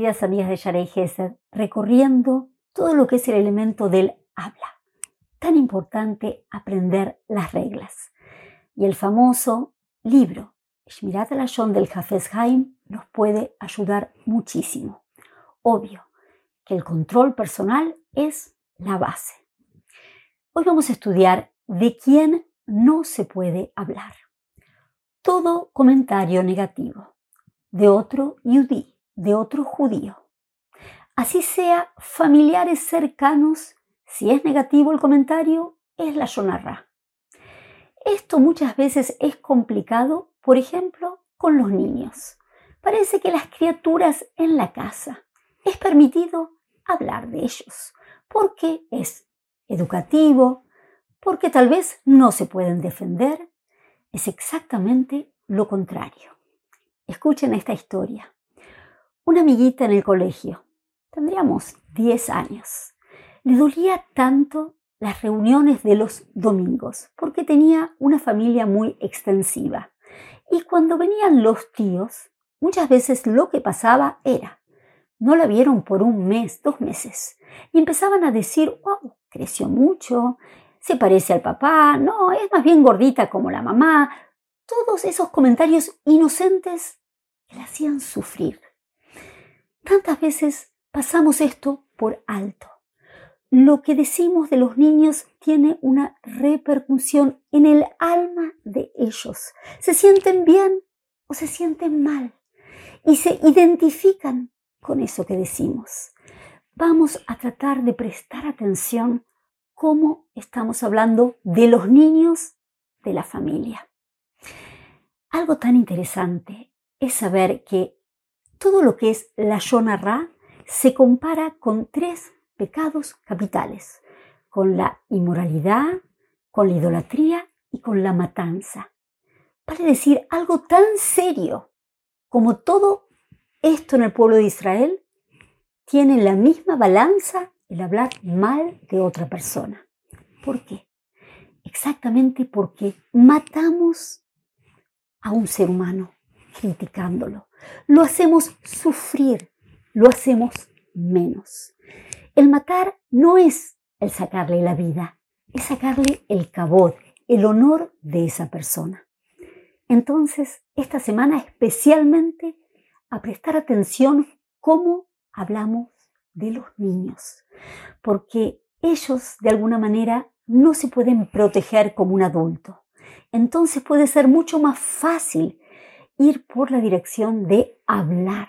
queridas amigas de Sharei Gesed, recorriendo todo lo que es el elemento del habla. Tan importante aprender las reglas. Y el famoso libro Shmirat al del Hafez Haim nos puede ayudar muchísimo. Obvio que el control personal es la base. Hoy vamos a estudiar de quién no se puede hablar. Todo comentario negativo de otro yudí, de otro judío, así sea familiares cercanos, si es negativo el comentario, es la shonarra. Esto muchas veces es complicado, por ejemplo, con los niños. Parece que las criaturas en la casa es permitido hablar de ellos, porque es educativo, porque tal vez no se pueden defender. Es exactamente lo contrario. Escuchen esta historia. Una amiguita en el colegio, tendríamos 10 años, le dolía tanto las reuniones de los domingos porque tenía una familia muy extensiva. Y cuando venían los tíos, muchas veces lo que pasaba era no la vieron por un mes, dos meses. Y empezaban a decir, wow, creció mucho, se parece al papá, no, es más bien gordita como la mamá. Todos esos comentarios inocentes que la hacían sufrir. Tantas veces pasamos esto por alto. Lo que decimos de los niños tiene una repercusión en el alma de ellos. Se sienten bien o se sienten mal y se identifican con eso que decimos. Vamos a tratar de prestar atención cómo estamos hablando de los niños de la familia. Algo tan interesante es saber que todo lo que es la Yonah se compara con tres pecados capitales, con la inmoralidad, con la idolatría y con la matanza. Vale decir algo tan serio como todo esto en el pueblo de Israel tiene la misma balanza el hablar mal de otra persona. ¿Por qué? Exactamente porque matamos a un ser humano criticándolo. Lo hacemos sufrir, lo hacemos menos. El matar no es el sacarle la vida, es sacarle el cabot, el honor de esa persona. Entonces, esta semana especialmente a prestar atención cómo hablamos de los niños, porque ellos de alguna manera no se pueden proteger como un adulto. Entonces puede ser mucho más fácil ir por la dirección de hablar,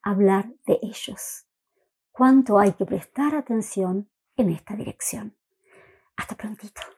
hablar de ellos. ¿Cuánto hay que prestar atención en esta dirección? Hasta prontito.